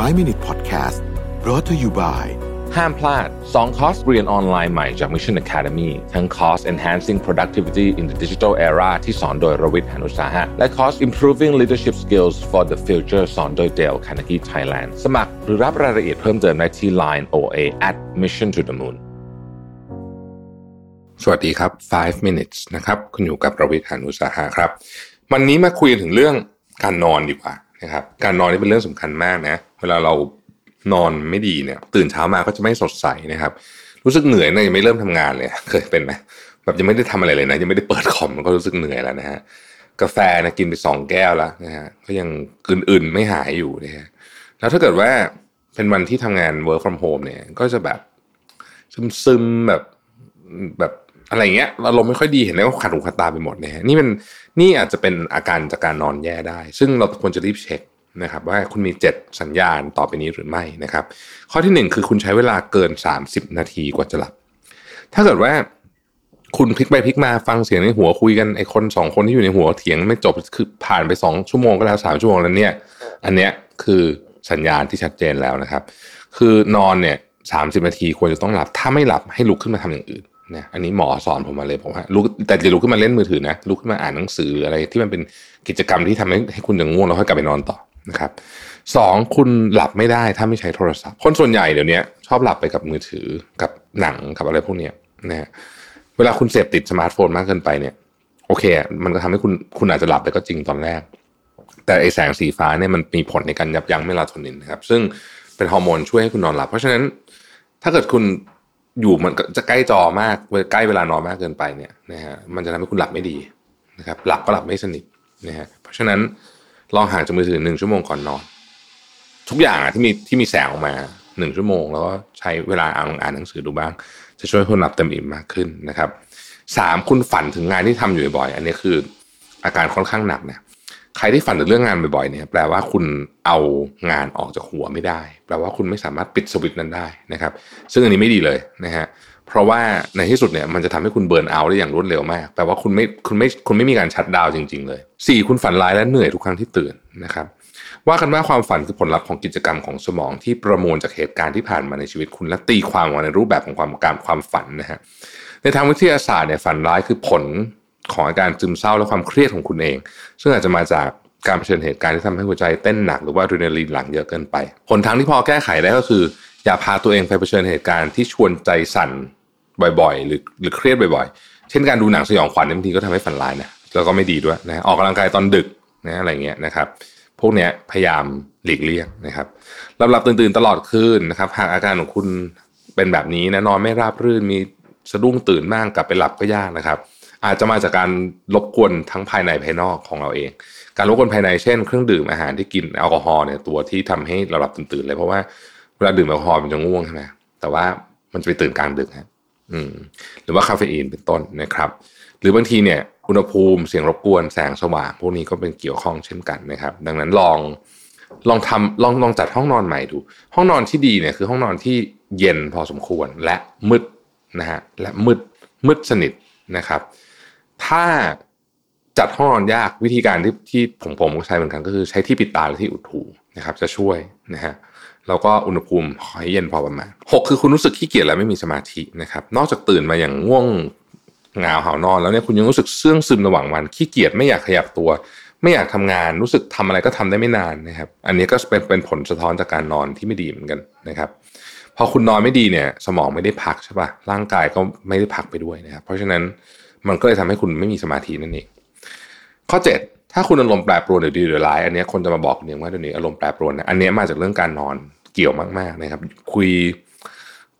5 Minute Podcast brought to you by ห้ามพลาด 2 คอร์สเรียนออนไลน์ใหม่จาก Mission Academy ทั้งคอร์ส Enhancing Productivity in the Digital Era ที่สอนโดยรวิทย์หานุสาหะ และคอร์ส Improving Leadership Skills for the Future สอนโดย Dale Carnegie Thailand สมัครหรือรับรายละเอียดเพิ่มเติมได้ที่ Line OA at Mission to the Moon สวัสดีครับ 5 minutes นะครับ คุณอยู่กับรวิทย์หานุสาหะครับ วันนี้มาคุยถึงเรื่องการนอนดีกว่า นะครับการนอนนี่เป็นเรื่องสำคัญมากนะเวลาเรานอนไม่ดีเนี่ย ตื่นเช้ามาก็จะไม่สดใสนะครับ รู้สึกเหนื่อยนะยังไม่เริ่มทำงานเลยเคยเป็นไหมแบบยังไม่ได้ทำอะไรเลยนะยังไม่ได้เปิดคอมก็รู้สึกเหนื่อยแล้วนะฮะกาแฟนะกินไปสองแก้วแล้วนะฮะก็ยังอื่นๆไม่หายอยู่นะฮะแล้วถ้าเกิดว่าเป็นวันที่ทำงาน work from home เนี่ย ก็จะแบบซึมๆแบบแบบ อะไรเงี้ยอารมณ์ไม่ค่อยดีเห็นแล้วก็ขัดหูขัดตาไปหมดเนะฮะนี่เป็นนี่อาจจะเป็นอาการจากการนอนแย่ได้ ซึ่งเราควรจะรีบเช็คนะครับว่าคุณมี 7 สัญญาณต่อไปนี้หรือไม่นะครับข้อที่ 1 คือคุณใช้เวลาเกิน 30 นาทีกว่าจะหลับ ถ้าเกิดว่าคุณพลิกไปพลิกมาฟังเสียงในหัวคุยกันไอ้คนสองคนที่อยู่ในหัวเถียงไม่จบคือผ่านไปสองชั่วโมงก็แล้วสามชั่วโมงแล้วเนี่ยอันเนี้ยคือสัญญาณที่ชัดเจนแล้วนะครับ คือนอนเนี่ยสามสิบนาทีควรจะต้องหลับถ้าไม่หลับให้ลุกขึ้นมาทำอย่างอื่น นะอันนี้หมอสอนผมมาเลยผมว่าลุกแต่จะลุกขึ้นมาเล่นมือถือนะลุกขึ้นมาอ่านหนังสืออะไรที่มันเป็นกิจกรรมที่ทำให้ให้คุณยังง่วงแล้วค่อยกลับไปนอนต่อนะครับสองคุณหลับไม่ได้ถ้าไม่ใช้โทรศัพท์ คนส่วนใหญ่เดี๋ยวนี้ชอบหลับไปกับมือถือกับหนังกับอะไรพวกเนี้ยนะฮะเวลาคุณเสพติดสมาร์ทโฟนมากเกินไปเนี่ย โอเค มันก็ทำให้คุณคุณอาจจะหลับไปก็จริงตอนแรก แต่ไอแสงสีฟ้าเนี่ยมันมีผลในการยับยั้งเมลาโทนินนะครับ ซึ่งเป็นฮอร์โมนช่วยให้คุณนอนหลับ เพราะฉะนั้นถ้าเกิดคุณ อยู่มันจะใกล้จอมากใกล้เวลานอนมากเกินไปเนี่ยนะฮะมันจะทำให้คุณหลับไม่ดีนะครับ หลับก็หลับไม่สนิทนะฮะเพราะฉะนั้นลองห่างจากมือถือหนึ่งชั่วโมงก่อนนอน ทุกอย่างอะที่มีที่มีแสงออกมาหนึ่งชั่วโมง แล้วก็ใช้เวลาอ่านอ่านหนังสือดูบ้าง จะช่วยคุณหลับเต็มอิ่มมากขึ้นนะครับสามคุณฝันถึงงานที่ทำอยู่บ่อย อันนี้คืออาการค่อนข้างหนักเนี่ย ใครที่ฝันถึงเรื่องงานบ่อยๆเนี่ยแปลว่าคุณเอางานออกจากหัวไม่ได้ แปลว่าคุณไม่สามารถปิดสวิตช์นั้นได้นะครับ ซึ่งอันนี้ไม่ดีเลยนะฮะเพราะว่าในที่สุดเนี่ยมันจะทำให้คุณเบิร์นเอาได้อย่างรวดเร็วมากแปลว่าคุณไม่คุณไม่คุณไม่มีการชัดดาวจริง ๆ เลยสี่คุณฝันร้ายและเหนื่อยทุกครั้งที่ตื่นนะครับว่ากันว่าความฝันคือผลลัพธ์ของกิจกรรมของสมองที่ประมวลจากเหตุการณ์ที่ผ่านมาในชีวิตคุณและตีความออกมาในรูปแบบของความการความฝันนะฮะในทางวิทยาศาสตร์เนี่ยฝันร้ายคือผล ของอาการซึมเศร้าและความเครียดของคุณเอง ซึ่งอาจจะมาจากการเผชิญเหตุการณ์ที่ทำให้หัวใจเต้นหนักหรือว่าดรีนาลีนหลังเยอะเกินไปหนทางที่พอแก้ไขได้ก็คือ อย่าพาตัวเองไปเผชิญเหตุการณ์ที่ชวนใจสั่นบ่อยๆ หรือหรือเครียดบ่อยๆ เช่นการดูหนังสยองขวัญบางทีก็ทำให้ฝันร้ายนะแล้วก็ไม่ดีด้วยนะออกกำลังกายตอนดึกนะอะไรเงี้ยนะครับ พวกเนี้ยพยายามหลีกเลี่ยงนะครับหลับๆตื่นๆตลอดคืนนะครับ หากอาการของคุณเป็นแบบนี้นะนอนไม่ราบรื่นมีสะดุ้งตื่นมากกลับไปหลับก็ยากนะครับ อาจจะมาจากการรบกวนทั้งภายในภายนอกของเราเอง การรบกวนภายในเช่น เครื่องดื่มอาหารที่กินแอลกอฮอล์เนี่ยตัวที่ทำให้เราหลับตื่นเลยเพราะว่าเวลาดื่มแอลกอฮอล์มันจะง่วงใช่ไหมแต่ว่ามันจะไปตื่นกลางดึกฮะอืม หรือว่าคาเฟอีนเป็นต้นนะครับ หรือบางทีเนี่ยอุณหภูมิเสียงรบกวนแสงสว่างพวกนี้ก็เป็นเกี่ยวข้องเช่นกันนะครับ ดังนั้นลองลองทำลองลองจัดห้องนอนใหม่ดู ห้องนอนที่ดีเนี่ยคือห้องนอนที่เย็นพอสมควรและมืดนะฮะและมืดมืดสนิทนะครับ ถ้าจัดห้องนอนยากวิธีการที่ที่ผมผมใช้เหมือนกันก็คือใช้ที่ปิดตาหรือที่อุดหูนะครับ จะช่วยนะฮะแล้วก็อุณหภูมิให้เย็นพอประมาณหกคือคุณรู้สึกขี้เกียจและไม่มีสมาธินะครับ นอกจากตื่นมาอย่างง่วงเหงาหานอนแล้วเนี่ยคุณยังรู้สึกเสื่องซึมระหว่างวันขี้เกียจไม่อยากขยับตัว ไม่อยากทำงานรู้สึกทำอะไรก็ทำได้ไม่นานนะครับ อันนี้ก็เป็นเป็นผลสะท้อนจากการนอนที่ไม่ดีเหมือนกันนะครับพอคุณนอนไม่ดีเนี่ย สมองไม่ได้พักใช่ป่ะร่างกายก็ไม่ได้พักไปด้วยนะครับเพราะฉะนั้น มันก็เลยทำให้คุณไม่มีสมาธินั่นเองข้อ 7 ถ้าคุณอารมณ์แปรปรวนหรือดีหรือร้าย อันนี้คนจะมาบอกเนี่ยว่าเดี๋ยวนี้อารมณ์แปรปรวนนะอันนี้มาจากเรื่องการนอนเกี่ยวมาก ๆนะครับ คุย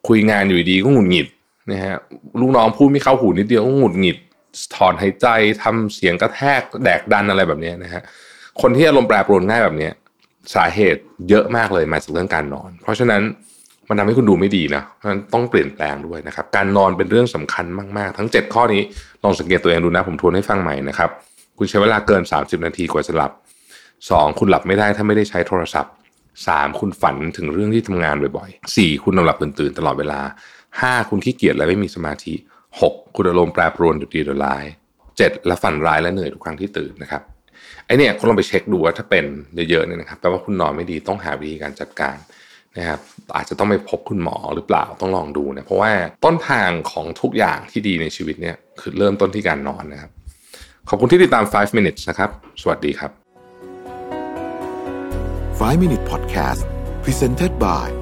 คุยงานอยู่ดีก็หงุดหงิดนะฮะลูกน้องพูดไม่เข้าหูนิดเดียวก็หงุดหงิดถอนหายใจทำเสียงกระแทกแดกดันอะไรแบบนี้นะฮะคนที่อารมณ์แปรปรวนง่ายแบบนี้สาเหตุเยอะมากเลยมาจากเรื่องการนอน เพราะฉะนั้น มันทำให้คุณดูไม่ดีนะเพราะฉะนั้นต้องเปลี่ยนแปลงด้วยนะครับ การนอนเป็นเรื่องสำคัญมาก ๆ ทั้ง 7 ข้อนี้ลองสังเกตตัวเองดูนะ ผมทวนให้ฟังใหม่นะครับ คุณใช้เวลาเกิน 30 นาทีกว่าจะหลับ 2. คุณหลับไม่ได้ถ้าไม่ได้ใช้โทรศัพท์ 3. คุณฝันถึงเรื่องที่ทำงานบ่อยๆ 4. คุณนอนหลับตื่นๆตลอดเวลา 5. คุณขี้เกียจและไม่มีสมาธิ 6. คุณอารมณ์แปรปรวนดุดีดุร้าย 7. และฝันร้ายและเหนื่อยทุกครั้งที่ตื่นนะครับไออ้เนี่ยคุณลองไปเช็คดูว่าถ้าเป็นเยอะๆเนี่ยนะครับแปลว่าคุณนอนไม่ดีต้องหาวิธีการจัดการ นะครับอาจจะต้องไปพบคุณหมอหรือเปล่าต้องลองดูนะเพราะว่าต้นทางของทุกอย่างที่ดีในชีวิตเนี่ยคือเริ่มต้นที่การนอนนะครับ ขอบคุณที่ติดตาม 5 minutes นะครับ สวัสดีครับ 5 Minute Podcast Presented by